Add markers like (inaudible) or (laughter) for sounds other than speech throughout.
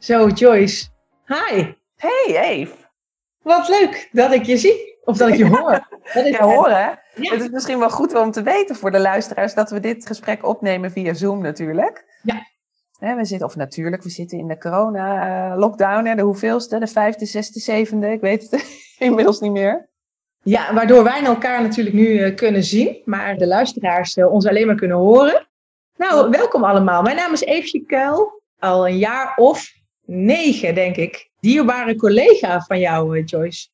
Zo, Joyce. Hi. Hey Eve. Wat leuk dat ik je zie. Of dat ik je (laughs) hoor. Dat is Ja, horen hè? Ja. Het is misschien wel goed om te weten voor de luisteraars dat we dit gesprek opnemen via Zoom natuurlijk. Ja. We zitten, of natuurlijk, we zitten in de corona-lockdown, hè, de hoeveelste, de vijfde, zesde, zevende, ik weet het (laughs) inmiddels niet meer. Ja, waardoor wij elkaar natuurlijk nu eh, kunnen zien, maar de luisteraars eh, ons alleen maar kunnen horen. Nou, welkom allemaal. Mijn naam is Eefje Kuil. Al een jaar of negen, denk ik. Dierbare collega van jou, eh, Joyce.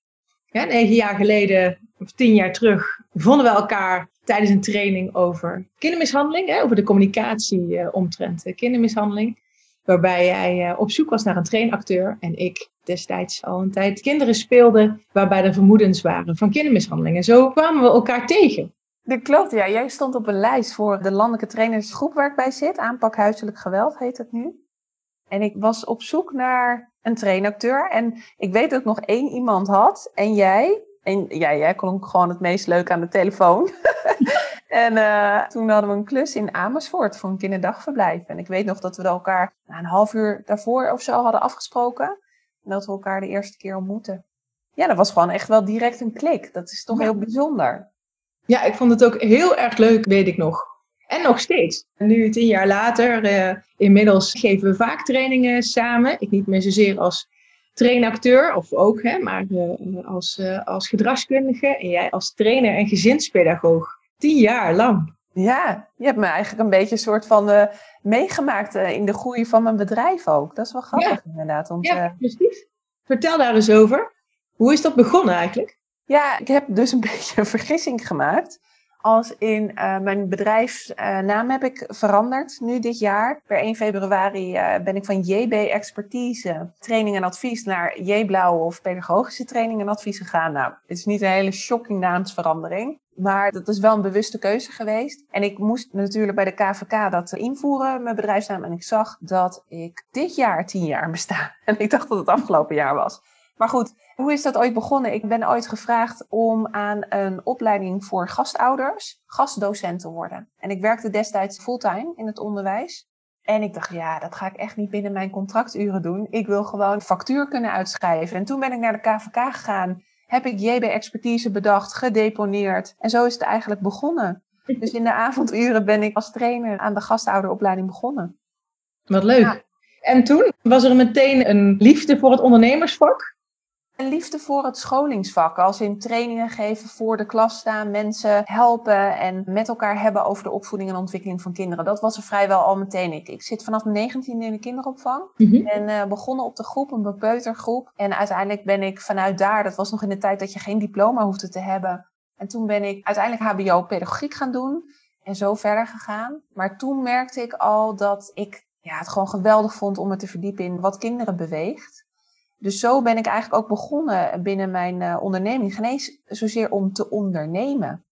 Ja, negen jaar geleden, of tien jaar terug, vonden we elkaar tijdens een training over kindermishandeling. Hè, over de communicatie eh, omtrent eh, kindermishandeling. Waarbij jij op zoek was naar een trainacteur. En ik destijds al een tijd kinderen speelde waarbij er vermoedens waren van kindermishandeling. En zo kwamen we elkaar tegen. Dat klopt, ja. Jij stond op een lijst voor de landelijke trainersgroep waar ik bij zit. Aanpak huiselijk geweld heet het nu. En ik was op zoek naar een trainacteur. En ik weet dat ik nog één iemand had. En jij. En ja, jij klonk gewoon het meest leuk aan de telefoon. (laughs) en eh, toen hadden we een klus in Amersfoort voor een kinderdagverblijf. En ik weet nog dat we elkaar na een half uur daarvoor of zo hadden afgesproken. En dat we elkaar de eerste keer ontmoetten. Ja, dat was gewoon echt wel direct een klik. Dat is toch Ja. heel bijzonder. Ja, ik vond het ook heel erg leuk, weet ik nog. En nog steeds. Nu, tien jaar later, eh, inmiddels geven we vaak trainingen samen. Ik niet meer zozeer als trainacteur, of ook, hè, maar eh, als, eh, als gedragskundige. En jij als trainer en gezinspedagoog. Tien jaar lang. Ja, je hebt me eigenlijk een beetje een soort van meegemaakt in de groei van mijn bedrijf ook. Dat is wel grappig inderdaad. Ja, ja. precies. Vertel daar eens over. Hoe is dat begonnen eigenlijk? ja, ik heb dus een (laughs) beetje een vergissing gemaakt. Als in eh, mijn bedrijfsnaam heb ik veranderd nu dit jaar. Per 1 februari eh, ben ik van JB Expertise training en advies naar J Blauw of pedagogische training en advies gegaan. Nou, het is niet een hele shocking naamsverandering. Maar dat is wel een bewuste keuze geweest. En ik moest natuurlijk bij de KVK dat invoeren, mijn bedrijfsnaam. En ik zag dat ik dit jaar tien jaar besta. (laughs) En ik dacht dat het afgelopen jaar was. Maar goed, hoe is dat ooit begonnen? Ik ben ooit gevraagd om aan een opleiding voor gastouders gastdocent te worden. En ik werkte destijds fulltime in het onderwijs. En ik dacht, ja, dat ga ik echt niet binnen mijn contracturen doen. Ik wil gewoon factuur kunnen uitschrijven. En toen ben ik naar de KVK gegaan. Heb ik JB Expertise bedacht, gedeponeerd. En zo is het eigenlijk begonnen. Dus in de (laughs) avonduren ben ik als trainer aan de gastouderopleiding begonnen. Wat leuk. Ja. En toen was er meteen een liefde voor het ondernemersvak. Een liefde voor het scholingsvak, als in trainingen geven, voor de klas staan, mensen helpen en met elkaar hebben over de opvoeding en ontwikkeling van kinderen. Dat was er vrijwel al meteen. Ik, ik zit vanaf mijn 19e in de kinderopvang en eh, begonnen op de groep, een bepeutergroep. En uiteindelijk ben ik vanuit daar, dat was nog in de tijd dat je geen diploma hoefde te hebben. En toen ben ik uiteindelijk HBO pedagogiek gaan doen en zo verder gegaan. Maar toen merkte ik al dat ik ja, het gewoon geweldig vond om me te verdiepen in wat kinderen beweegt. Dus zo ben ik eigenlijk ook begonnen binnen mijn eh, onderneming. Geen zozeer om te ondernemen.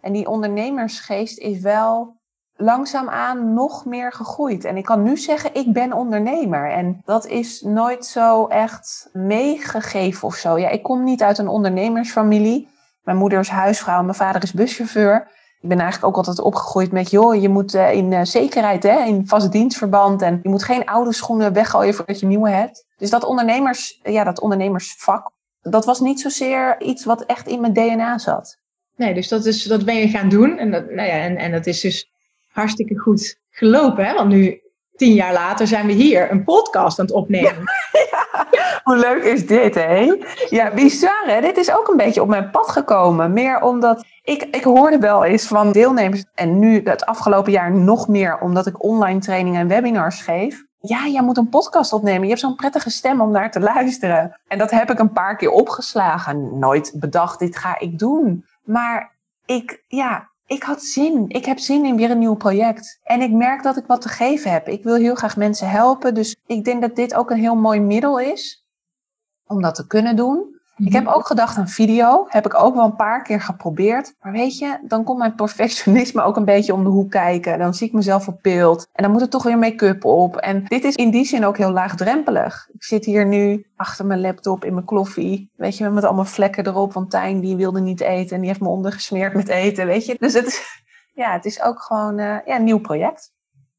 En die ondernemersgeest is wel langzaamaan nog meer gegroeid. En ik kan nu zeggen, ik ben ondernemer. En dat is nooit zo echt meegegeven of zo. Ja, ik kom niet uit een ondernemersfamilie. Mijn moeder is huisvrouw mijn vader is buschauffeur. Ik ben eigenlijk ook altijd opgegroeid met, joh, je moet eh, in eh, zekerheid, hè, in vast dienstverband. En je moet geen oude schoenen weggooien voordat je nieuwe hebt. Dus dat ondernemers, ja, dat ondernemersvak, dat was niet zozeer iets wat echt in mijn DNA zat. Nee, dus dat, is, dat ben je gaan doen. En dat, nou ja, en, en dat is dus hartstikke goed gelopen. Hè? Want nu, tien jaar later, zijn we hier een podcast aan het opnemen. (laughs) Hoe leuk is dit, hè? Ja, bizar, hè? Dit is ook een beetje op mijn pad gekomen. Meer omdat ik, ik hoorde wel eens van deelnemers, en nu het afgelopen jaar nog meer, omdat ik online trainingen en webinars geef. Ja, jij moet een podcast opnemen. Je hebt zo'n prettige stem om naar te luisteren. En dat heb ik een paar keer opgeslagen. Nooit bedacht, dit ga ik doen. Maar ik, ja, ik had zin. Ik heb zin in weer een nieuw project. En ik merk dat ik wat te geven heb. Ik wil heel graag mensen helpen. Dus ik denk dat dit ook een heel mooi middel is om dat te kunnen doen. Ik heb mhm. ook gedacht aan video. Heb ik ook wel een paar keer geprobeerd. Maar weet je, dan komt mijn perfectionisme ook een beetje om de hoek kijken. Dan zie ik mezelf op beeld. En dan moet er toch weer make-up op. En dit is in die zin ook heel laagdrempelig. Ik zit hier nu achter mijn laptop in mijn kloffie. Weet je, met allemaal vlekken erop. Want Tijn die wilde niet eten. En die heeft me ondergesmeerd met eten. Weet je. Dus het is, (laughs) ja, het is ook gewoon uh, ja, een nieuw project.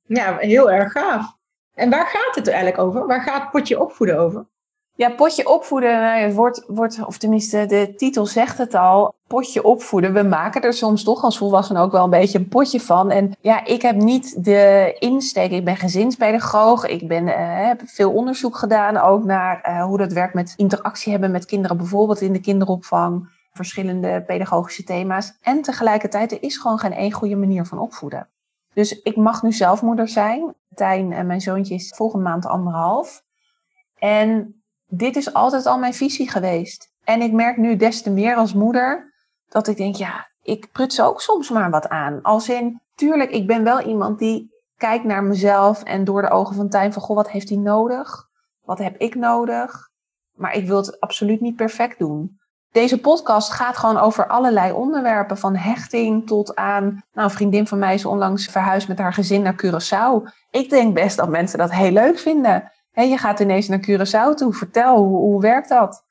Ja, heel erg gaaf. En waar gaat het eigenlijk over? Waar gaat Potje Opvoeden over? Ja, potje opvoeden, nou, het wordt, wordt, of tenminste de titel zegt het al, potje opvoeden. We maken er soms toch als volwassenen ook wel een beetje een potje van. En ja, ik heb niet de insteek, ik ben gezinspedagoog, ik ben, uh, heb veel onderzoek gedaan ook naar uh, hoe dat werkt met interactie hebben met kinderen, bijvoorbeeld in de kinderopvang, verschillende pedagogische thema's. En tegelijkertijd, er is gewoon geen één goede manier van opvoeden. Dus ik mag nu zelf moeder zijn. Tijn mijn zoontje is volgende maand anderhalf. En dit is altijd al mijn visie geweest. En ik merk nu des te meer als moeder dat ik denk, ja, ik pruts ook soms maar wat aan. Als in, tuurlijk, ik ben wel iemand die kijkt naar mezelf en door de ogen van Tijn van, goh, wat heeft hij nodig? Wat heb ik nodig? Maar ik wil het absoluut niet perfect doen. Deze podcast gaat gewoon over allerlei onderwerpen, van hechting tot aan, nou, een vriendin van mij is onlangs verhuisd met haar gezin naar Curaçao. Ik denk best dat mensen dat heel leuk vinden je gaat ineens naar Curaçao toe. Vertel, hoe, hoe werkt dat?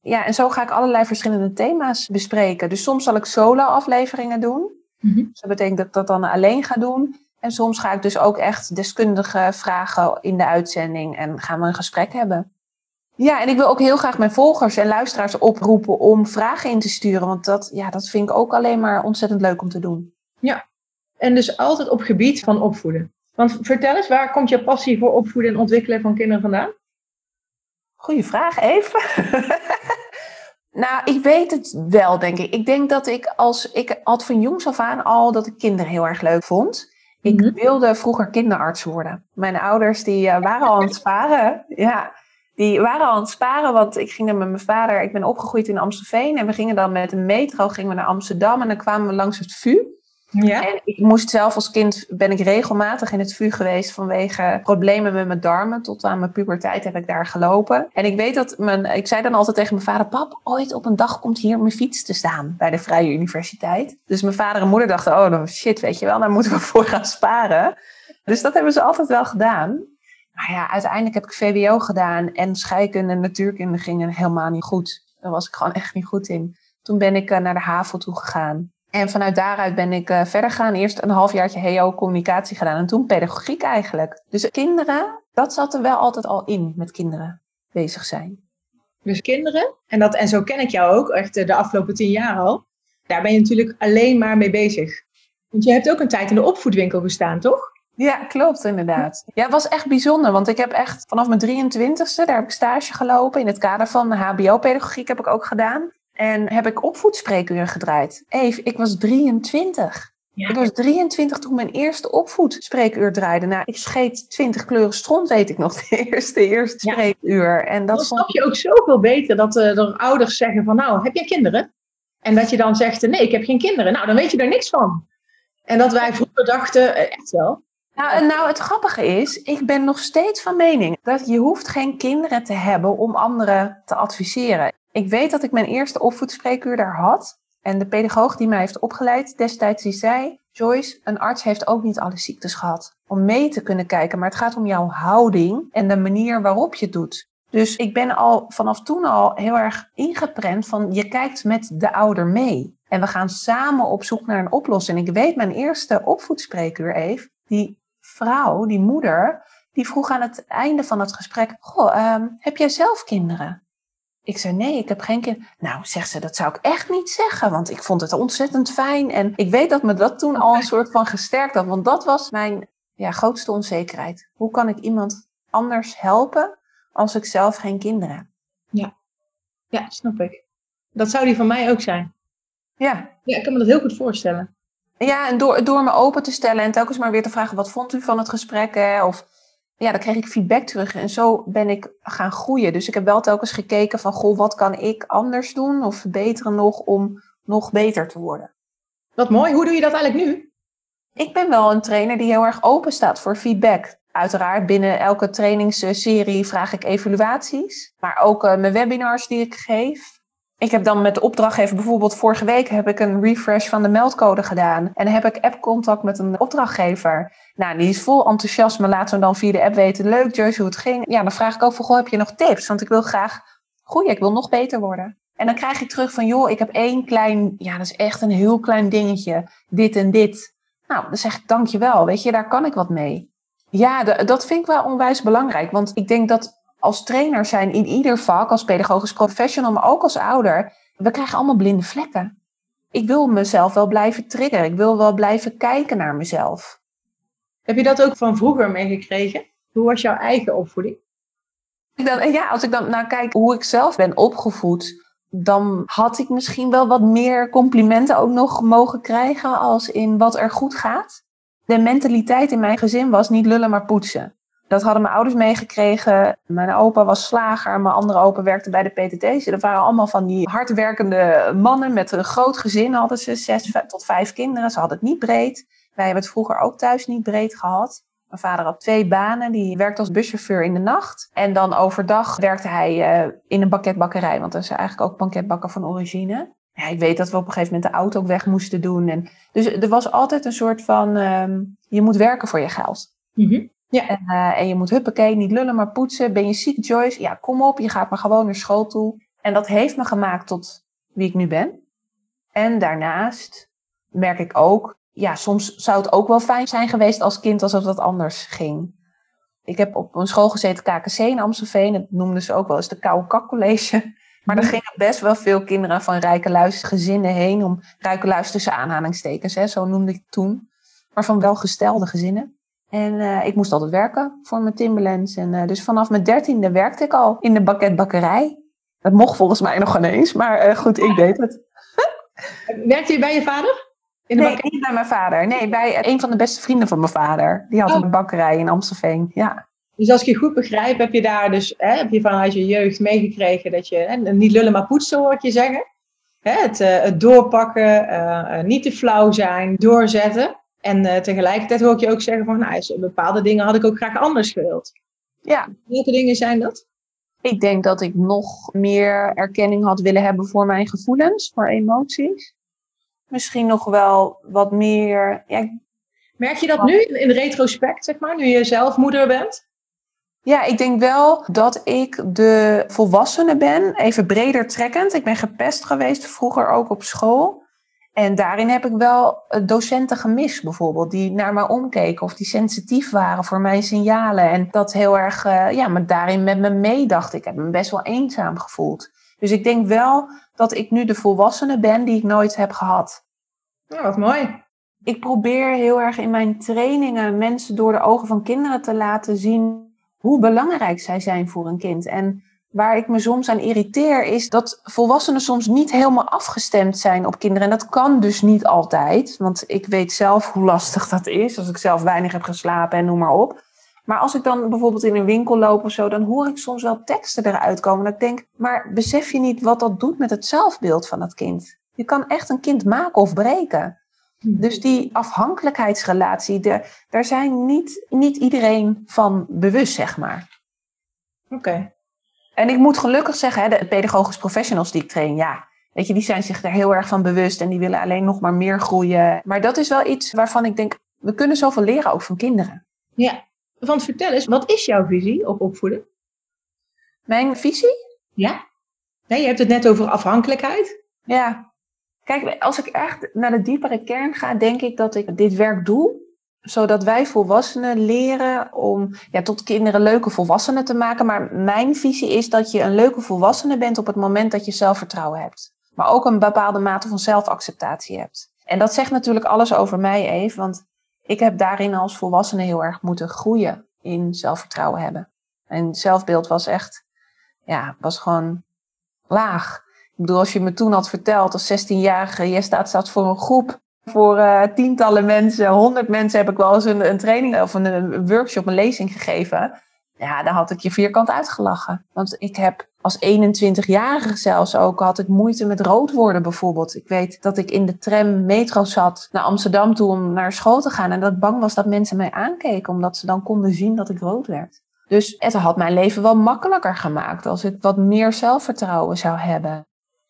Ja, en zo ga ik allerlei verschillende thema's bespreken. Dus soms zal ik solo-afleveringen doen. Mm Dus dat betekent dat ik dat dan alleen ga doen. En soms ga ik dus ook echt deskundige vragen in de uitzending en gaan we een gesprek hebben. Ja, en ik wil ook heel graag mijn volgers en luisteraars oproepen om vragen in te sturen. Want dat, ja, dat vind ik ook alleen maar ontzettend leuk om te doen. Ja, en dus altijd op gebied van opvoeden. Want vertel eens, waar komt je passie voor opvoeden en ontwikkelen van kinderen vandaan? Goeie vraag, even. (laughs) nou, ik weet het wel, denk ik. Ik denk dat ik als ik had van jongs af aan al dat ik kinderen heel erg leuk vond. Ik mhm. wilde vroeger kinderarts worden. Mijn ouders die uh, waren al aan het sparen. Ja, die waren al aan het sparen, want ik ging dan met mijn vader. Ik ben opgegroeid in Amstelveen en we gingen dan met een metro gingen we naar Amsterdam en dan kwamen we langs het VU. Ja. En ik moest zelf als kind, ben ik regelmatig in het vuur geweest vanwege problemen met mijn darmen. Tot aan mijn puberteit heb ik daar gelopen. En ik weet dat mijn, ik zei dan altijd tegen mijn vader, pap, ooit op een dag komt hier mijn fiets te staan bij de Vrije Universiteit. Dus mijn vader en moeder dachten, oh shit, weet je wel, daar moeten we (laughs) voor gaan sparen. Dus dat hebben ze altijd wel gedaan. Maar ja, uiteindelijk heb ik VWO gedaan en scheikunde en natuurkunde gingen helemaal niet goed. Daar was ik gewoon echt niet goed in. Toen ben ik eh, naar de HAVO toe gegaan. En vanuit daaruit ben ik uh, verder gegaan. Eerst een halfjaartje HEO communicatie gedaan en toen pedagogiek eigenlijk. Dus kinderen, dat zat er wel altijd al in met kinderen bezig zijn. Dus kinderen, en, dat, en zo ken ik jou ook echt de afgelopen tien jaar al. Daar ben je natuurlijk alleen maar mee bezig. Want je hebt ook een tijd in de opvoedwinkel gestaan, toch? Ja, klopt inderdaad. Ja, het was echt bijzonder, want ik heb echt vanaf mijn 23ste, daar heb ik stage gelopen. In het kader van HBO-pedagogiek heb ik ook gedaan. En heb ik opvoedspreekuren gedraaid. Eve, ik was 23. Ik was 23 toen mijn eerste opvoedspreekuur draaide. Nou, ik scheet 20 kleuren stront, weet ik nog, de (laughs) eerste, eerste spreekuur. En dat dan snap je ook zoveel beter dat uh, er ouders zeggen van, nou, heb jij kinderen? En dat je dan zegt, nee, ik heb geen kinderen. Nou, dan weet je er niks van. En dat wij vroeger dachten, eh, echt wel. Nou, nou, het grappige is, ik ben nog steeds van mening dat je hoeft geen kinderen te hebben om anderen te adviseren. Ik weet dat ik mijn eerste opvoedspreekuur daar had. En de pedagoog die mij heeft opgeleid destijds, die zei... Joyce, een arts heeft ook niet alle ziektes gehad. Om mee te kunnen kijken, maar het gaat om jouw houding en de manier waarop je het doet. Dus ik ben al vanaf toen al heel erg ingeprent van je kijkt met de ouder mee. En we gaan samen op zoek naar een oplossing. Ik weet mijn eerste opvoedspreekuur, Eve, die vrouw, die moeder, die vroeg aan het einde van het gesprek: Goh, um, heb jij zelf kinderen? Ik zei, nee, ik heb geen kind. Nou, zegt ze, dat zou ik echt niet zeggen, want ik vond het ontzettend fijn. En ik weet dat me dat toen al een soort van gesterkt had, want dat was mijn ja, grootste onzekerheid. Hoe kan ik iemand anders helpen als ik zelf geen kinderen heb? Ja, ja snap ik. Dat zou die van mij ook zijn. Ja. Ja, ik kan me dat heel goed voorstellen. Ja, en door, door me open te stellen en telkens maar weer te vragen, wat vond u van het gesprek? Hè? Of ja, dan kreeg ik feedback terug en zo ben ik gaan groeien. Dus ik heb wel telkens gekeken van, goh, wat kan ik anders doen of verbeteren nog om nog beter te worden? Wat mooi. Hoe doe je dat eigenlijk nu? Ik ben wel een trainer die heel erg open staat voor feedback. Uiteraard binnen elke trainingsserie vraag ik evaluaties. Maar ook uh, mijn webinars die ik geef. Ik heb dan met de opdrachtgever, bijvoorbeeld vorige week heb ik een refresh van de meldcode gedaan. En heb ik app-contact met een opdrachtgever. Nou, die is vol enthousiasme. Laat hem dan via de app weten. Leuk Joyce hoe het ging. Ja, dan vraag ik ook van, goh, heb je nog tips? Want ik wil graag groeien. Ik wil nog beter worden. En dan krijg ik terug van, joh, ik heb één klein, ja, dat is echt een heel klein dingetje. Dit en dit. Nou, dan zeg ik dankjewel. Weet je, daar kan ik wat mee. Ja, dat vind ik wel onwijs belangrijk. Want ik denk dat als trainer zijn in ieder vak, als pedagogisch professional, maar ook als ouder, we krijgen allemaal blinde vlekken. Ik wil mezelf wel blijven triggeren. Ik wil wel blijven kijken naar mezelf. Heb je dat ook van vroeger meegekregen? Hoe was jouw eigen opvoeding? Dan, ja, als ik dan naar kijk hoe ik zelf ben opgevoed, dan had ik misschien wel wat meer complimenten ook nog mogen krijgen als in wat er goed gaat. De mentaliteit in mijn gezin was niet lullen maar poetsen. Dat hadden mijn ouders meegekregen. Mijn opa was slager, mijn andere opa werkte bij de PTT. Dat waren allemaal van die hardwerkende mannen met een groot gezin. Hadden ze zes tot vijf kinderen. Ze hadden het niet breed. Wij hebben het vroeger ook thuis niet breed gehad. Mijn vader had twee banen. Die werkte als buschauffeur in de nacht. En dan overdag werkte hij uh, in een banketbakkerij. Want dat is eigenlijk ook banketbakker van origine. Ja, ik weet dat we op een gegeven moment de auto ook weg moesten doen. En, dus er was altijd een soort van, um, je moet werken voor je geld. Mm ja. En, uh, en je moet huppakee, niet lullen, maar poetsen. Ben je ziek, Joyce? Ja, kom op, je gaat maar gewoon naar school toe. En dat heeft me gemaakt tot wie ik nu ben. En daarnaast merk ik ook, ja, soms zou het ook wel fijn zijn geweest als kind als dat anders ging. Ik heb op een school gezeten, KKC in Amstelveen. Dat noemden ze ook wel eens de Koude Kak College. Maar er mhm. gingen best wel veel kinderen van rijke luistergezinnen heen. Om rijke luisterse aanhalingstekens, hè, zo noemde ik het toen. Maar van welgestelde gezinnen. En uh, ik moest altijd werken voor mijn Timberlands. En uh, dus vanaf mijn dertiende werkte ik al in de bakketbakkerij. Dat mocht volgens mij nog ineens, maar uh, goed, ik deed het. (laughs) Werkte je bij je vader? In de nee, niet bij mijn vader. Nee, bij een van de beste vrienden van mijn vader. Die had oh. een bakkerij in Amstelveen, ja. Dus als ik je goed begrijp, heb je daar dus, hè, heb je vanuit je jeugd meegekregen dat je, hè, niet lullen maar poetsen hoor ik je zeggen. Hè, het, het doorpakken, niet te flauw zijn, doorzetten. En uh, tegelijkertijd hoor ik je ook zeggen van, nou, bepaalde dingen had ik ook graag anders gewild. Ja. Welke dingen zijn dat? Ik denk dat ik nog meer erkenning had willen hebben voor mijn gevoelens, voor emoties. Misschien nog wel wat meer. Ja, Merk je dat nu in retrospect, zeg maar, nu je zelf moeder bent? Ja, ik denk wel dat ik de volwassene ben, even breder trekkend. Ik ben gepest geweest vroeger ook op school. En daarin heb ik wel eh, docenten gemist, bijvoorbeeld, die naar mij omkeken of die sensitief waren voor mijn signalen. En dat heel erg, uh, ja, maar daarin met me meedacht. Ik heb me best wel eenzaam gevoeld. Dus ik denk wel dat ik nu de volwassene ben die ik nooit heb gehad. Ja, wat mooi. Ik probeer heel erg in mijn trainingen mensen door de ogen van kinderen te laten zien hoe belangrijk zij zijn voor een kind. En Waar ik me soms aan irriteer is dat volwassenen soms niet helemaal afgestemd zijn op kinderen. En dat kan dus niet altijd, want ik weet zelf hoe lastig dat is. Als ik zelf weinig heb geslapen en noem maar op. Maar als ik dan bijvoorbeeld in een winkel loop of zo, dan hoor ik soms wel teksten eruit komen. Dat ik denk, maar besef je niet wat dat doet met het zelfbeeld van dat kind? Je kan echt een kind maken of breken. Hmm. Dus die afhankelijkheidsrelatie, daar zijn niet, niet iedereen van bewust, zeg maar. Oké. En ik moet gelukkig zeggen, hè, de pedagogische professionals die ik train, ja, weet je, die zijn zich daar heel erg van bewust en die willen alleen nog maar meer groeien. Maar dat is wel iets waarvan ik denk, we kunnen zoveel leren ook van kinderen. Ja, want vertel eens, wat is jouw visie op opvoeden? Mijn visie? Ja. Nee, je hebt het net over afhankelijkheid. Ja. Kijk, als ik echt naar de diepere kern ga, denk ik dat ik dit werk doe zodat wij volwassenen leren om ja, tot kinderen leuke volwassenen te maken. Maar mijn visie is dat je een leuke volwassene bent op het moment dat je zelfvertrouwen hebt. Maar ook een bepaalde mate van zelfacceptatie hebt. En dat zegt natuurlijk alles over mij, even, want ik heb daarin als volwassene heel erg moeten groeien in zelfvertrouwen hebben. En zelfbeeld was echt, ja, was gewoon laag. Ik bedoel, als je me toen had verteld als 16-jarige, je staat, staat voor een groep voor uh, tientallen mensen, honderd mensen heb ik wel eens een, een training of een, workshop, een lezing gegeven. Ja, dan had ik je vierkant uitgelachen. Want ik heb als 21-jarige zelfs ook had ik moeite met rood worden bijvoorbeeld. Ik weet dat ik in de tram metro zat naar Amsterdam toe om naar school te gaan. En dat ik bang was dat mensen mij aankeken, omdat ze dan konden zien dat ik rood werd. Dus het had mijn leven wel makkelijker gemaakt als ik wat meer zelfvertrouwen zou hebben.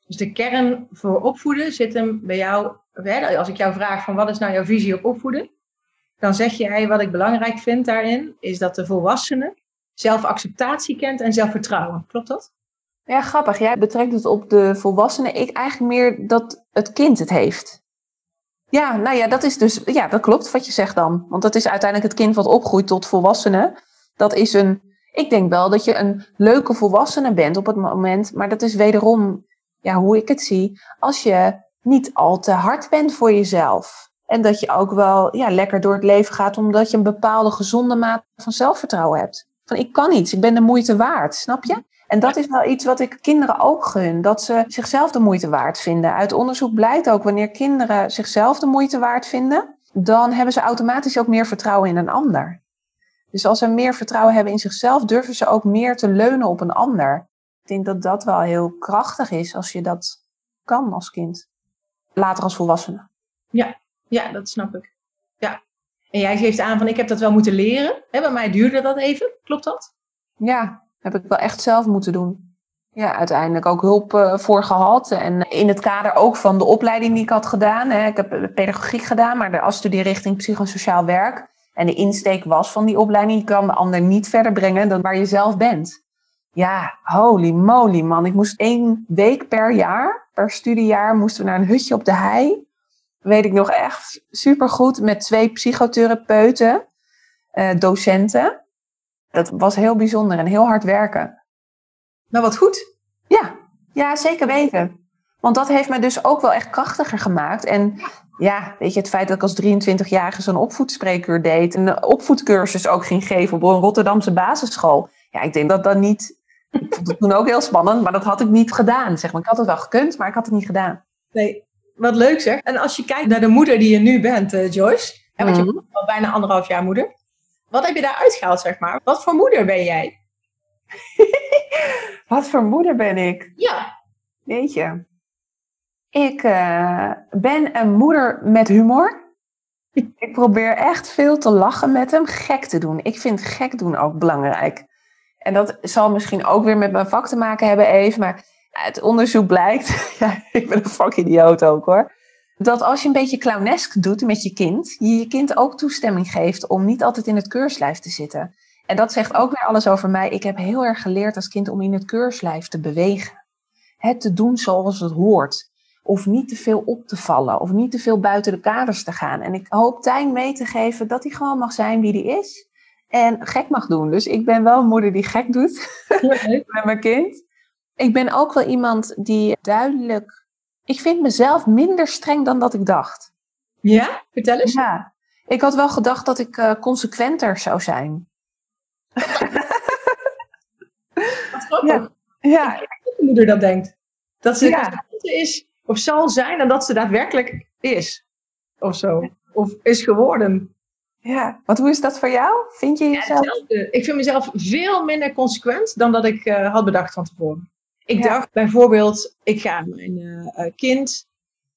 Dus de kern voor opvoeden zit hem bij jou. Als ik jou vraag van wat is nou jouw visie op opvoeden, dan zeg jij wat ik belangrijk vind daarin, is dat de volwassene zelfacceptatie kent en zelfvertrouwen. Klopt dat? Ja, grappig. Jij betrekt het op de volwassene. Ik eigenlijk meer dat het kind het heeft. Ja, nou ja, dat is dus, ja, dat klopt wat je zegt dan. Want dat is uiteindelijk het kind wat opgroeit tot volwassene. Dat is een, ik denk wel dat je een leuke volwassene bent op het moment, maar dat is wederom, ja, hoe ik het zie, als je niet al te hard bent voor jezelf. En dat je ook wel ja, lekker door het leven gaat omdat je een bepaalde gezonde mate van zelfvertrouwen hebt. Van ik kan iets, ik ben de moeite waard, snap je? En dat is wel iets wat ik kinderen ook gun, dat ze zichzelf de moeite waard vinden. Uit onderzoek blijkt ook, wanneer kinderen zichzelf de moeite waard vinden, dan hebben ze automatisch ook meer vertrouwen in een ander. Dus als ze meer vertrouwen hebben in zichzelf, durven ze ook meer te leunen op een ander. Ik denk dat dat wel heel krachtig is als je dat kan als kind. Later als volwassene. Ja, ja dat snap ik. Ja. En jij geeft aan van ik heb dat wel moeten leren. Hè, bij mij duurde dat even. Klopt dat? Ja, heb ik wel echt zelf moeten doen. Ja, uiteindelijk ook hulp uh, voor gehad. En in het kader ook van de opleiding die ik had gedaan. Hè. Ik heb pedagogiek gedaan, maar de afstudeerrichting psychosociaal werk. En de insteek was van die opleiding, je kan de ander niet verder brengen dan waar je zelf bent. Ja, holy moly man. Ik moest één week per jaar, per studiejaar, moesten we naar een hutje op de hei. Weet ik nog echt supergoed met twee psychotherapeuten, uh, docenten. Dat was heel bijzonder en heel hard werken. Nou, wat goed. Ja, ja zeker weten. Want dat heeft me dus ook wel echt krachtiger gemaakt. En ja, weet je, het feit dat ik als 23-jarige zo'n opvoedspreekuur deed. En een opvoedcursus ook ging geven op een Rotterdamse basisschool. Ja, ik denk dat dat niet... Ik vond het toen ook heel spannend, maar dat had ik niet gedaan. Zeg maar. Ik had het wel gekund, maar ik had het niet gedaan. Nee, wat leuk zeg. En als je kijkt naar de moeder die je nu bent, uh, Joyce. Hè, want je mhm. bent al bijna anderhalf jaar moeder. Wat heb je daar uitgehaald, zeg maar? Wat voor moeder ben jij? (laughs) Wat voor moeder ben ik? Ja. Weet je. Ik uh, ben een moeder met humor. (laughs) ik probeer echt veel te lachen met hem, gek te doen. Ik vind gek doen ook belangrijk. En dat zal misschien ook weer met mijn vak te maken hebben even, maar het onderzoek blijkt, (laughs) ik ben een vakidioot ook hoor, dat als je een beetje clownesk doet met je kind, je je kind ook toestemming geeft om niet altijd in het keurslijf te zitten. En dat zegt ook weer alles over mij. Ik heb heel erg geleerd als kind om in het keurslijf te bewegen. Het te doen zoals het hoort. Of niet te veel op te vallen. Of niet te veel buiten de kaders te gaan. En ik hoop Tijn mee te geven dat hij gewoon mag zijn wie hij is. En gek mag doen. Dus ik ben wel een moeder die gek doet (laughs) met mijn kind. Ik ben ook wel iemand die duidelijk ik vind mezelf minder streng dan dat ik dacht. Ja? Vertel eens. Ja. Ik had wel gedacht dat ik uh, consequenter zou zijn. Wat Ja. ja. Ik dat de moeder dat denkt. Dat ze ja. is of zal zijn dan dat ze daadwerkelijk is. Of zo. Of is geworden. Ja, want hoe is dat voor jou? Vind je jezelf? Ja, ik vind mezelf veel minder consequent dan dat ik uh, had bedacht van tevoren. Ik dacht bijvoorbeeld, ik ga mijn uh, kind,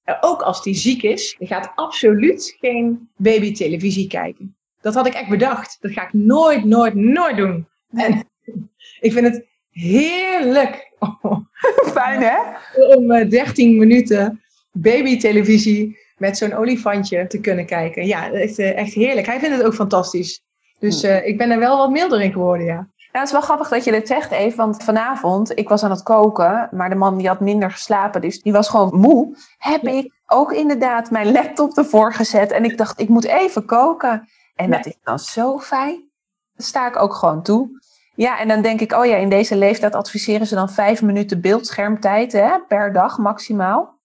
uh, ook als die ziek is, die gaat absoluut geen babytelevisie kijken. Dat had ik echt bedacht. Dat ga ik nooit, nooit, nooit doen. En (laughs) ik vind het heerlijk. (laughs) Fijn hè? Om uh, 13 minuten babytelevisie met zo'n olifantje te kunnen kijken. Ja, echt, echt heerlijk. Hij vindt het ook fantastisch. Dus ik ben er wel wat milder in geworden, ja. Ja, het is wel grappig dat je dit zegt, even. Want vanavond, ik was aan het koken, maar de man die had minder geslapen, dus die was gewoon moe. Heb ik ook inderdaad mijn laptop ervoor gezet. En ik dacht, ik moet even koken. En dat is dan zo fijn. Sta ik ook gewoon toe. Ja, en dan denk ik, oh ja, in deze leeftijd adviseren ze dan vijf minuten beeldschermtijd hè, per dag maximaal.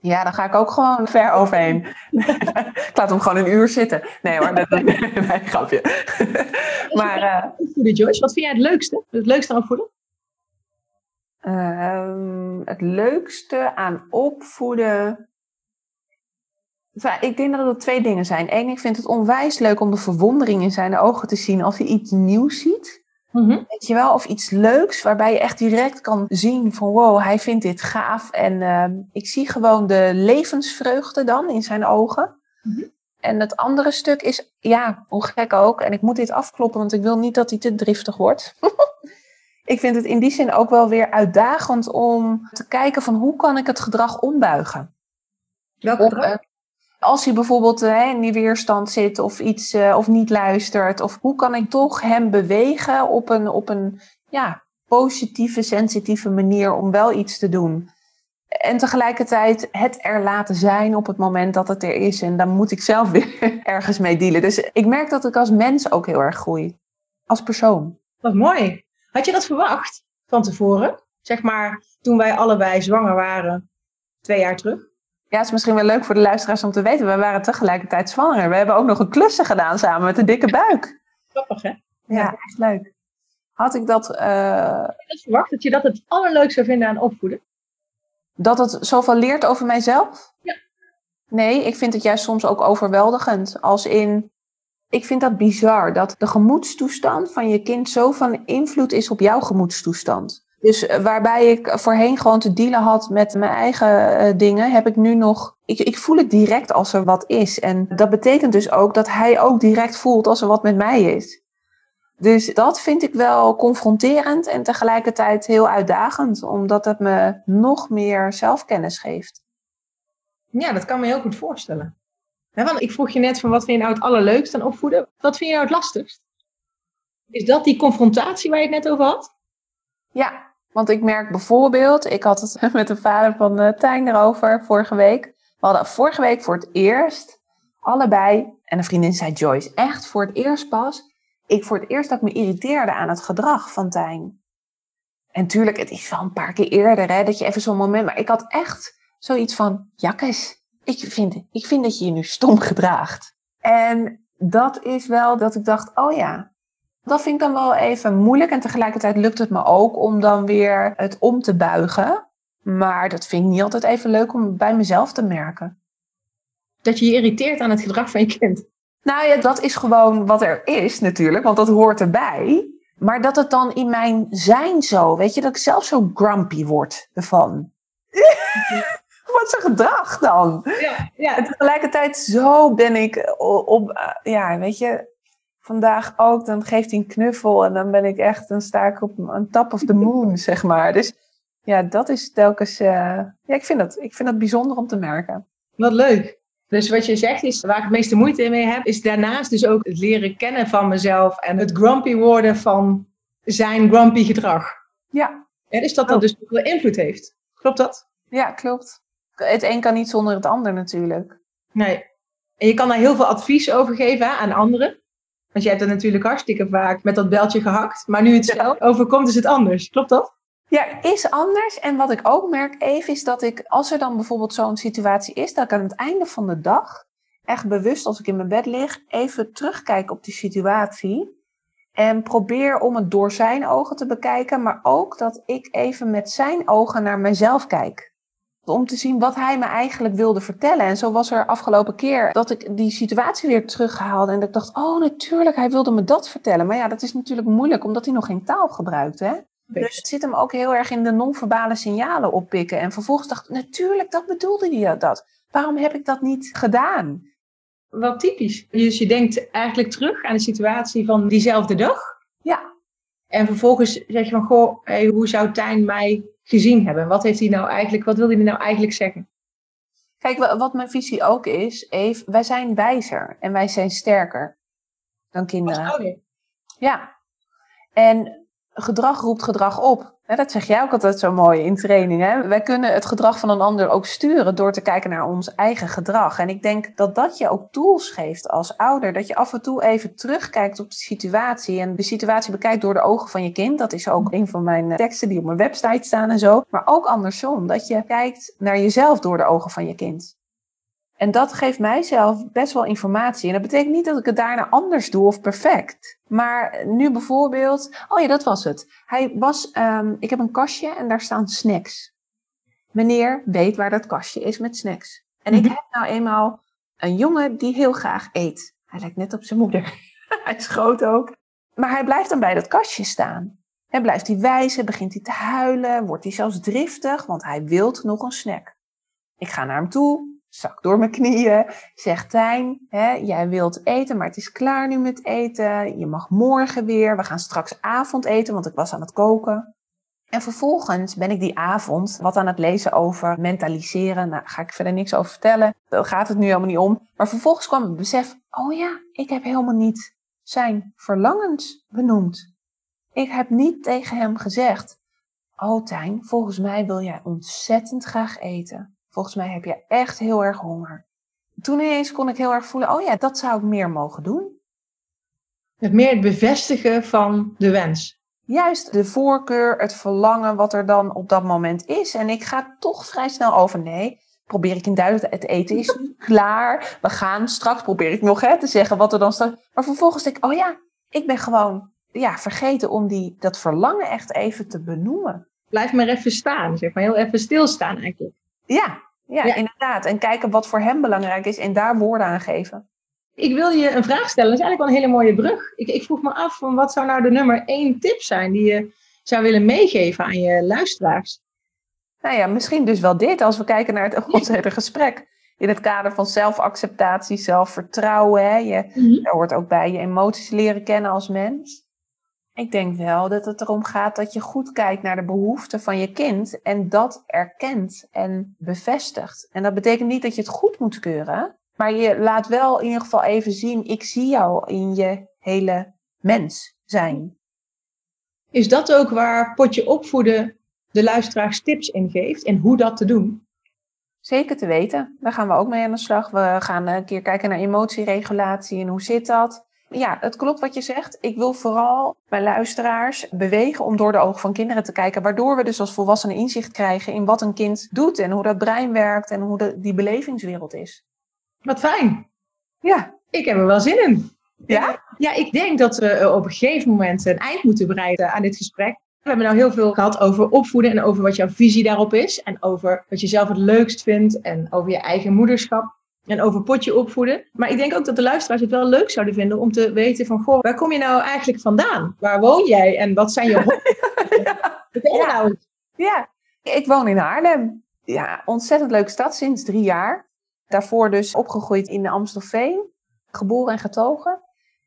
Ja, dan ga ik ook gewoon ver overheen. (laughs) ik laat hem gewoon een uur zitten. Nee hoor, dat (laughs) is een grapje. maar, uh, opvoeden, Joyce. Wat vind jij het leukste? Het leukste aan opvoeden? Uh, het leukste aan opvoeden... Ik denk dat het twee dingen zijn. Eén, ik vind het onwijs leuk om de verwondering in zijn ogen te zien als hij iets nieuws ziet. Mhm. Weet je wel, of iets leuks waarbij je echt direct kan zien van wow, hij vindt dit gaaf. En ehm, ik zie gewoon de levensvreugde dan in zijn ogen. Mhm. En het andere stuk is, ja, hoe gek ook. En ik moet dit afkloppen, want ik wil niet dat hij te driftig wordt. (laughs) ik vind het in die zin ook wel weer uitdagend om te kijken van hoe kan ik het gedrag ombuigen. Welk gedrag? Eh, als hij bijvoorbeeld uh, in die weerstand zit of iets uh, of niet luistert, of hoe kan ik toch hem bewegen op een, op een ja, positieve, sensitieve manier om wel iets te doen. En tegelijkertijd het er laten zijn op het moment dat het er is. En dan moet ik zelf (laughs) weer ergens mee dealen. Dus ik merk dat ik als mens ook heel erg groei. Als persoon. Wat mooi. Had je dat verwacht van tevoren? Zeg maar toen wij allebei zwanger waren, twee jaar terug? Ja, het is misschien wel leuk voor de luisteraars om te weten. We waren tegelijkertijd zwanger. We hebben ook nog een klussen gedaan samen met een dikke buik. Grappig, hè? Ja, echt leuk. Had ik dat... Uh... Verwacht dat je dat het allerleukste zou vinden aan opvoeden? Dat het zoveel leert over mijzelf? Ja. Nee, ik vind het juist soms ook overweldigend. Als in, ik vind dat bizar dat de gemoedstoestand van je kind zo van invloed is op jouw gemoedstoestand. Dus eh, waarbij ik voorheen gewoon te dealen had met mijn eigen uh, dingen, heb ik nu nog. Ik, ik voel het direct als er wat is. En dat betekent dus ook dat hij ook direct voelt als er wat met mij is. Dus dat vind ik wel confronterend en tegelijkertijd heel uitdagend, omdat het me nog meer zelfkennis geeft. Ja, dat kan me heel goed voorstellen. want ik vroeg je net van wat vind je nou het allerleukste aan opvoeden? Wat vind je nou het lastigst? Is dat die confrontatie waar je het net over had? Ja, want ik merk bijvoorbeeld, ik had het (laughs) met de vader van uh, Tijn erover vorige week. We hadden vorige week voor het eerst allebei, en een vriendin zei Joyce, echt voor het eerst pas, ik voor het eerst dat ik me irriteerde aan het gedrag van Tijn. En tuurlijk, het is wel een paar keer eerder, hè, dat je even zo'n moment, maar ik had echt zoiets van, jakkes, ik vind, ik vind dat je je nu stom gedraagt. En dat is wel dat ik dacht, oh ja, dat vind ik dan wel even moeilijk. En tegelijkertijd lukt het me ook om dan weer het om te buigen. Maar dat vind ik niet altijd even leuk om bij mezelf te merken. Dat je je irriteert aan het gedrag van je kind. Nou ja, dat is gewoon wat er is natuurlijk, want dat hoort erbij. Maar dat het dan in mijn zijn zo, weet je, dat ik zelf zo grumpy word ervan. (laughs) wat een gedrag dan? Ja, ja. En tegelijkertijd zo ben ik op, ja, weet je, vandaag ook, dan geeft hij een knuffel en dan ben ik echt, dan sta ik op een top of the moon, (laughs) zeg maar. Dus ja, dat is telkens, uh, ja, ik vind, dat, ik vind dat bijzonder om te merken. Wat leuk. Dus wat je zegt is, waar ik het meeste moeite mee heb, is daarnaast dus ook het leren kennen van mezelf en het grumpy worden van zijn grumpy gedrag. Ja. ja dus dat dat dus wel invloed heeft. Klopt dat? Ja, klopt. Het een kan niet zonder het ander natuurlijk. Nee. En je kan daar heel veel advies over geven aan anderen. Want jij hebt het natuurlijk hartstikke vaak met dat beltje gehakt. Maar nu het zelf overkomt, is het anders. Klopt dat? Ja, is anders. En wat ik ook merk even is dat ik, als er dan bijvoorbeeld zo'n situatie is, dat ik aan het einde van de dag echt bewust als ik in mijn bed lig, even terugkijk op die situatie. En probeer om het door zijn ogen te bekijken, maar ook dat ik even met zijn ogen naar mezelf kijk om te zien wat hij me eigenlijk wilde vertellen. En zo was er afgelopen keer dat ik die situatie weer terughaalde. En dat ik dacht, oh natuurlijk, hij wilde me dat vertellen. Maar ja, dat is natuurlijk moeilijk, omdat hij nog geen taal gebruikt. Hè? Dus het zit hem ook heel erg in de non-verbale signalen oppikken. En vervolgens dacht ik, natuurlijk, dat bedoelde hij dat. Waarom heb ik dat niet gedaan? Wel typisch. Dus je denkt eigenlijk terug aan de situatie van diezelfde dag. Ja. En vervolgens zeg je van, goh, hey, hoe zou Tijn mij gezien hebben? Wat heeft hij nou eigenlijk, wat wil hij nou eigenlijk zeggen? Kijk, wat mijn visie ook is, Eve, wij zijn wijzer en wij zijn sterker dan kinderen. Ja. En gedrag roept gedrag op dat zeg jij ook altijd zo mooi in training. Hè? Wij kunnen het gedrag van een ander ook sturen door te kijken naar ons eigen gedrag. En ik denk dat dat je ook tools geeft als ouder. Dat je af en toe even terugkijkt op de situatie. En de situatie bekijkt door de ogen van je kind. Dat is ook een van mijn eh, teksten die op mijn website staan en zo. Maar ook andersom. Dat je kijkt naar jezelf door de ogen van je kind. En dat geeft mijzelf best wel informatie. En dat betekent niet dat ik het daarna anders doe of perfect. Maar nu bijvoorbeeld, oh ja, dat was het. Hij was, um, ik heb een kastje en daar staan snacks. Meneer weet waar dat kastje is met snacks. En ik mhm. heb nou eenmaal een jongen die heel graag eet. Hij lijkt net op zijn moeder. (laughs) Hij is groot ook. Maar hij blijft dan bij dat kastje staan. En blijft hij wijzen, begint hij te huilen, wordt hij zelfs driftig, want hij wilt nog een snack. Ik ga naar hem toe, zak door mijn knieën, zeg Tijn, hè, jij wilt eten, maar het is klaar nu met eten. Je mag morgen weer, we gaan straks avondeten, want ik was aan het koken. En vervolgens ben ik die avond wat aan het lezen over mentaliseren. Nou, ga ik verder niks over vertellen. Daar gaat het nu helemaal niet om. Maar vervolgens kwam het besef, oh ja, ik heb helemaal niet zijn verlangens benoemd. Ik heb niet tegen hem gezegd, oh Tijn, volgens mij wil jij ontzettend graag eten. Volgens mij heb je echt heel erg honger. Toen ineens kon ik heel erg voelen, oh ja, dat zou ik meer mogen doen. Het meer het bevestigen van de wens. Juist de voorkeur, het verlangen wat er dan op dat moment is. En ik ga toch vrij snel over, nee, probeer ik in duidelijk, het eten is nu (laughs) klaar. We gaan straks, probeer ik nog hè, te zeggen wat er dan staat. Maar vervolgens denk ik, oh ja, ik ben gewoon ja, vergeten om die, dat verlangen echt even te benoemen. Blijf maar even staan, zeg maar heel even stilstaan eigenlijk. Ja, ja, ja, inderdaad. En kijken wat voor hem belangrijk is en daar woorden aan geven. Ik wil je een vraag stellen. Dat is eigenlijk wel een hele mooie brug. Ik, ik vroeg me af, van wat zou nou de nummer één tip zijn die je zou willen meegeven aan je luisteraars? Nou ja, misschien dus wel dit. Als we kijken naar het hele gesprek. In het kader van zelfacceptatie, zelfvertrouwen. Hè. Je, mm hoort ook bij je emoties leren kennen als mens. Ik denk wel dat het erom gaat dat je goed kijkt naar de behoeften van je kind en dat erkent en bevestigt. En dat betekent niet dat je het goed moet keuren, maar je laat wel in ieder geval even zien, ik zie jou in je hele mens zijn. Is dat ook waar Potje Opvoeden de luisteraars tips in geeft en hoe dat te doen? Zeker te weten. Daar gaan we ook mee aan de slag. We gaan een keer kijken naar emotieregulatie en hoe zit dat. Ja, het klopt wat je zegt. Ik wil vooral mijn luisteraars bewegen om door de ogen van kinderen te kijken, waardoor we dus als volwassenen inzicht krijgen in wat een kind doet en hoe dat brein werkt en hoe de, die belevingswereld is. Wat fijn. Ja. Ik heb er wel zin in. Ja? Ja, ik denk dat we op een gegeven moment een eind moeten bereiden aan dit gesprek. We hebben nou heel veel gehad over opvoeden en over wat jouw visie daarop is. En over wat je zelf het leukst vindt en over je eigen moederschap. En over potje opvoeden. Maar ik denk ook dat de luisteraars het wel leuk zouden vinden om te weten van... Goh, waar kom je nou eigenlijk vandaan? Waar woon jij? En wat zijn je (laughs) hobby's? ja. Nou ja, ik woon in Haarlem. Ja, ontzettend leuke stad sinds drie jaar. Daarvoor dus opgegroeid in de Amstelveen. Geboren en getogen.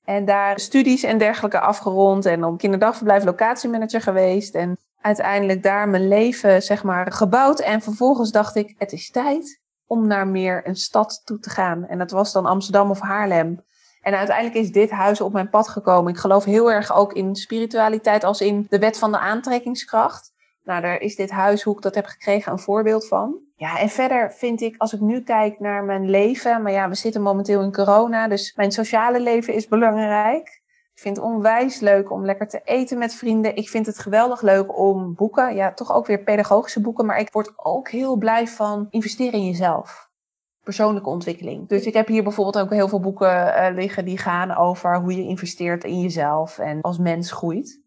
En daar studies en dergelijke afgerond. En op kinderdagverblijf locatiemanager geweest. En uiteindelijk daar mijn leven zeg maar gebouwd. En vervolgens dacht ik, het is tijd om naar meer een stad toe te gaan. En dat was dan Amsterdam of Haarlem. En uiteindelijk is dit huis op mijn pad gekomen. Ik geloof heel erg ook in spiritualiteit als in de wet van de aantrekkingskracht. Nou, daar is dit huis, hoe ik dat heb gekregen, een voorbeeld van. Ja, en verder vind ik, als ik nu kijk naar mijn leven, maar ja, we zitten momenteel in corona, dus mijn sociale leven is belangrijk. Ik vind het onwijs leuk om lekker te eten met vrienden. Ik vind het geweldig leuk om boeken, ja, toch ook weer pedagogische boeken, maar ik word ook heel blij van investeren in jezelf. Persoonlijke ontwikkeling. Dus ik heb hier bijvoorbeeld ook heel veel boeken uh, liggen die gaan over hoe je investeert in jezelf en als mens groeit.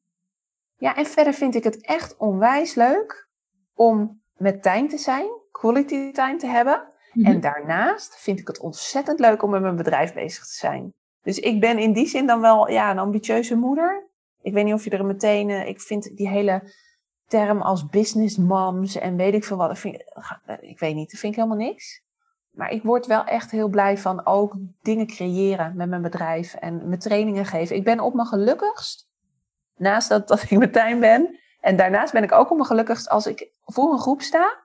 Ja, en verder vind ik het echt onwijs leuk om met Tijn te zijn, quality time te hebben. Mhm. En daarnaast vind ik het ontzettend leuk om met mijn bedrijf bezig te zijn. Dus ik ben in die zin dan wel ja, een ambitieuze moeder. Ik weet niet of je er meteen. Uh, ik vind die hele term als business moms en weet ik veel wat. Ik, vind, ik weet niet, dat vind ik helemaal niks. Maar ik word wel echt heel blij van ook dingen creëren met mijn bedrijf en mijn trainingen geven. Ik ben op mijn gelukkigst, naast dat, dat ik Martijn ben. En daarnaast ben ik ook op mijn gelukkigst als ik voor een groep sta.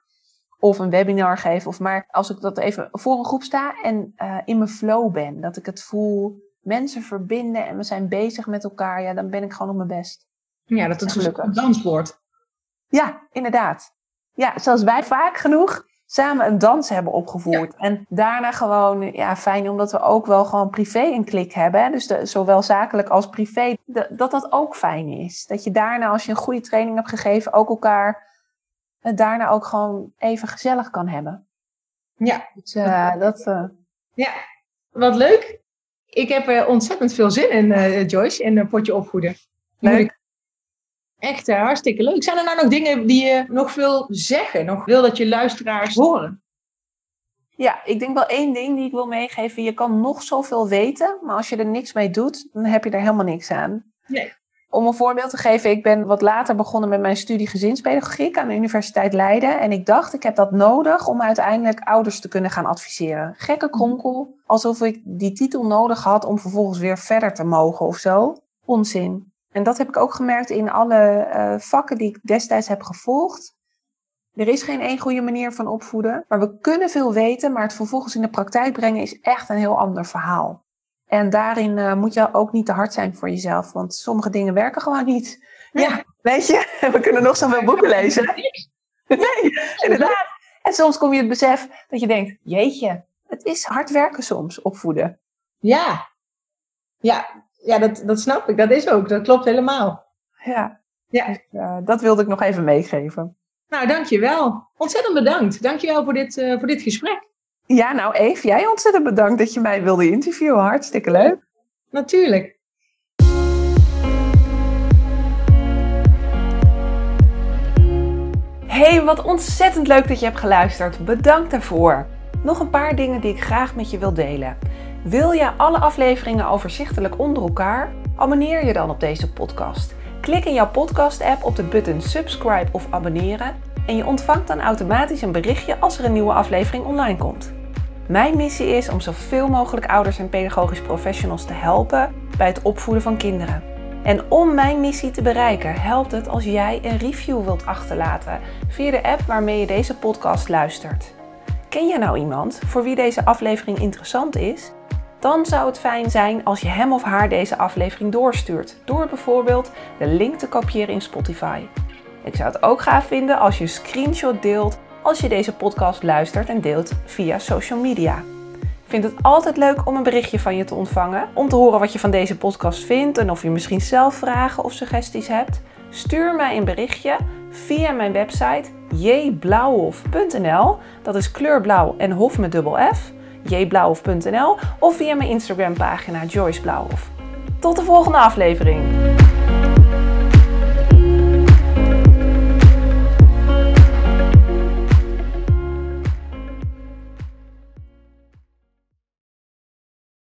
Of een webinar geef. Of maar als ik dat even voor een groep sta en in mijn flow ben. Dat ik het voel mensen verbinden en we zijn bezig met elkaar, ja, dan ben ik gewoon op mijn best. Ja, dat het dus een dans wordt. Ja, inderdaad. Ja, zoals wij vaak genoeg samen een dans hebben opgevoerd. En daarna gewoon, ja, fijn omdat we ook wel gewoon privé een klik hebben. Hè? Dus de, zowel zakelijk als privé, dat dat ook fijn is. Dat je daarna, als je een goede training hebt gegeven, ook elkaar uh, daarna ook gewoon even gezellig kan hebben. Ja. Dus, uh, dat, uh... Ja, wat leuk ik heb er ontzettend veel zin in, uh, Joyce, in een potje opvoeden. Leuk. Echt uh, hartstikke leuk. Zijn er nou nog dingen die je nog wil zeggen? Nog wil dat je luisteraars horen? Ja, ik denk wel één ding die ik wil meegeven. Je kan nog zoveel weten, maar als je er niks mee doet, dan heb je er helemaal niks aan. Nee. Om een voorbeeld te geven, ik ben wat later begonnen met mijn studie gezinspedagogiek aan de Universiteit Leiden. En ik dacht, ik heb dat nodig om uiteindelijk ouders te kunnen gaan adviseren. Gekke Mhm. kronkel, alsof ik die titel nodig had om vervolgens weer verder te mogen of zo. Onzin. En dat heb ik ook gemerkt in alle eh, vakken die ik destijds heb gevolgd. Er is geen één goede manier van opvoeden, maar we kunnen veel weten, maar het vervolgens in de praktijk brengen is echt een heel ander verhaal. En daarin eh, moet je ook niet te hard zijn voor jezelf, want sommige dingen werken gewoon niet. Ja, weet je, (laughs) we kunnen nog zoveel boeken lezen. (laughs) Nee, inderdaad. En soms kom je het besef dat je denkt, jeetje, het is hard werken soms, opvoeden. Ja, ja, ja dat, dat snap ik. Dat is ook. Dat klopt helemaal. Ja, Ja. dus, eh, dat wilde ik nog even meegeven. Nou, dankjewel. Ontzettend bedankt. Dankjewel voor dit, eh, voor dit gesprek. Ja, nou Eve, jij ontzettend bedankt dat je mij wilde interviewen. Hartstikke leuk. Natuurlijk. Hey, wat ontzettend leuk dat je hebt geluisterd. Bedankt daarvoor. Nog een paar dingen die ik graag met je wil delen. Wil je alle afleveringen overzichtelijk onder elkaar? Abonneer je dan op deze podcast. Klik in jouw podcast-app op de button subscribe of abonneren en je ontvangt dan automatisch een berichtje als er een nieuwe aflevering online komt. Mijn missie is om zoveel mogelijk ouders en pedagogisch professionals te helpen bij het opvoeden van kinderen. En om mijn missie te bereiken, helpt het als jij een review wilt achterlaten via de app waarmee je deze podcast luistert. Ken je nou iemand voor wie deze aflevering interessant is? Dan zou het fijn zijn als je hem of haar deze aflevering doorstuurt, door bijvoorbeeld de link te kopiëren in Spotify. Ik zou het ook gaaf vinden als je een screenshot deelt als je deze podcast luistert en deelt via social media. Vind het altijd leuk om een berichtje van je te ontvangen. Om te horen wat je van deze podcast vindt en of je misschien zelf vragen of suggesties hebt. Stuur mij een berichtje via mijn website jblauwhof.nl. Dat is kleurblauw en hof met dubbel F. jblauwhof.nl of via mijn Instagram pagina Joyce Blauwhof. Tot de volgende aflevering.